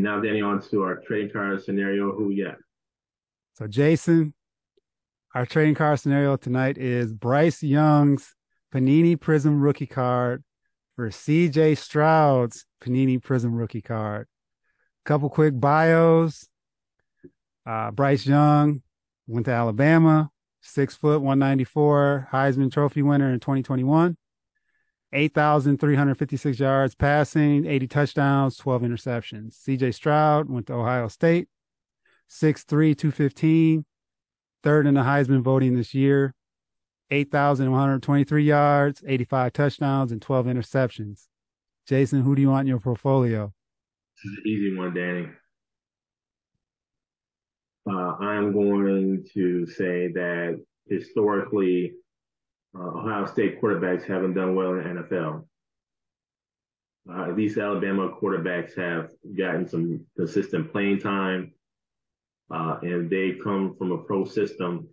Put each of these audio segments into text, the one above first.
And now, Danny, on to our trading card scenario. Who we got? So, Jason, our trading card scenario tonight is Bryce Young's Panini Prism rookie card for CJ Stroud's Panini Prism rookie card. Couple quick bios. Uh, Bryce Young went to Alabama, six foot, 194, Heisman Trophy winner in 2021. 8,356 yards passing, 80 touchdowns, 12 interceptions. CJ Stroud went to Ohio State, 6'3, 215, third in the Heisman voting this year, 8,123 yards, 85 touchdowns, and 12 interceptions. Jason, who do you want in your portfolio? This is an easy one, Danny. Uh, I'm going to say that historically, uh, Ohio State quarterbacks haven't done well in the NFL. Uh, at least Alabama quarterbacks have gotten some consistent playing time, uh, and they come from a pro system,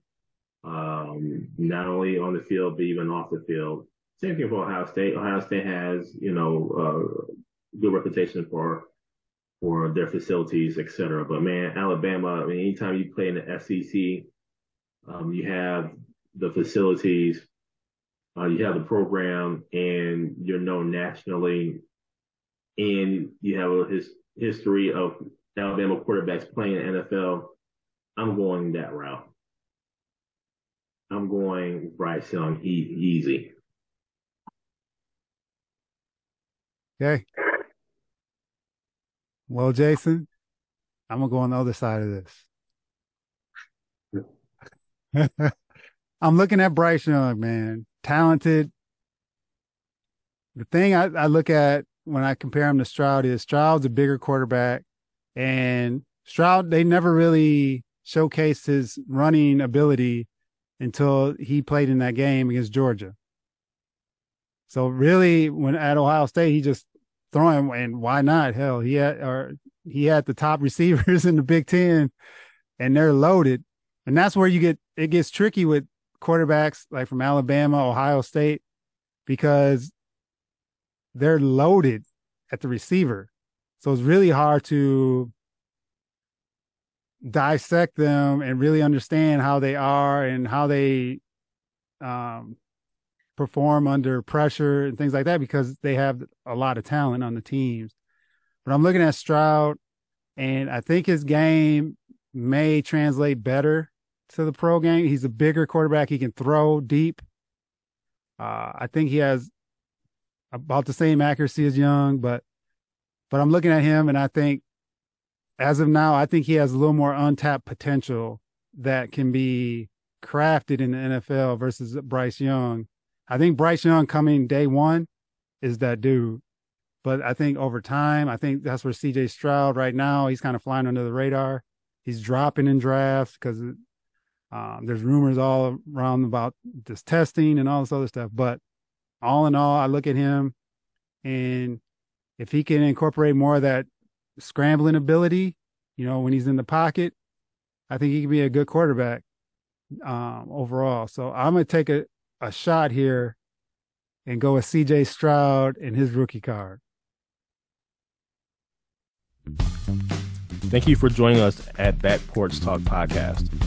um, not only on the field but even off the field. Same thing for Ohio State. Ohio State has, you know, uh, good reputation for for their facilities, et cetera. But man, Alabama, I mean, anytime you play in the SEC, um, you have the facilities uh, you have the program and you're known nationally, and you have a his, history of Alabama quarterbacks playing in NFL. I'm going that route. I'm going Bryce Young e- easy. Okay. Well, Jason, I'm gonna go on the other side of this. I'm looking at Bryce Young, man talented. The thing I, I look at when I compare him to Stroud is Stroud's a bigger quarterback, and Stroud they never really showcased his running ability until he played in that game against Georgia. So really, when at Ohio State, he just throwing and why not? Hell, he had or he had the top receivers in the Big Ten, and they're loaded, and that's where you get it gets tricky with quarterbacks like from Alabama, Ohio State, because they're loaded at the receiver. So it's really hard to dissect them and really understand how they are and how they um, perform under pressure and things like that because they have a lot of talent on the teams. But I'm looking at Stroud, and I think his game may translate better to the pro game. He's a bigger quarterback. He can throw deep. Uh, I think he has about the same accuracy as Young, but but I'm looking at him and I think as of now, I think he has a little more untapped potential that can be crafted in the NFL versus Bryce Young. I think Bryce Young coming day one is that dude. But I think over time, I think that's where CJ Stroud right now, he's kind of flying under the radar. He's dropping in drafts because um, there's rumors all around about this testing and all this other stuff. But all in all, I look at him and if he can incorporate more of that scrambling ability, you know, when he's in the pocket, I think he can be a good quarterback um, overall. So I'm going to take a, a shot here and go with CJ Stroud and his rookie card. Thank you for joining us at Back Porch Talk Podcast.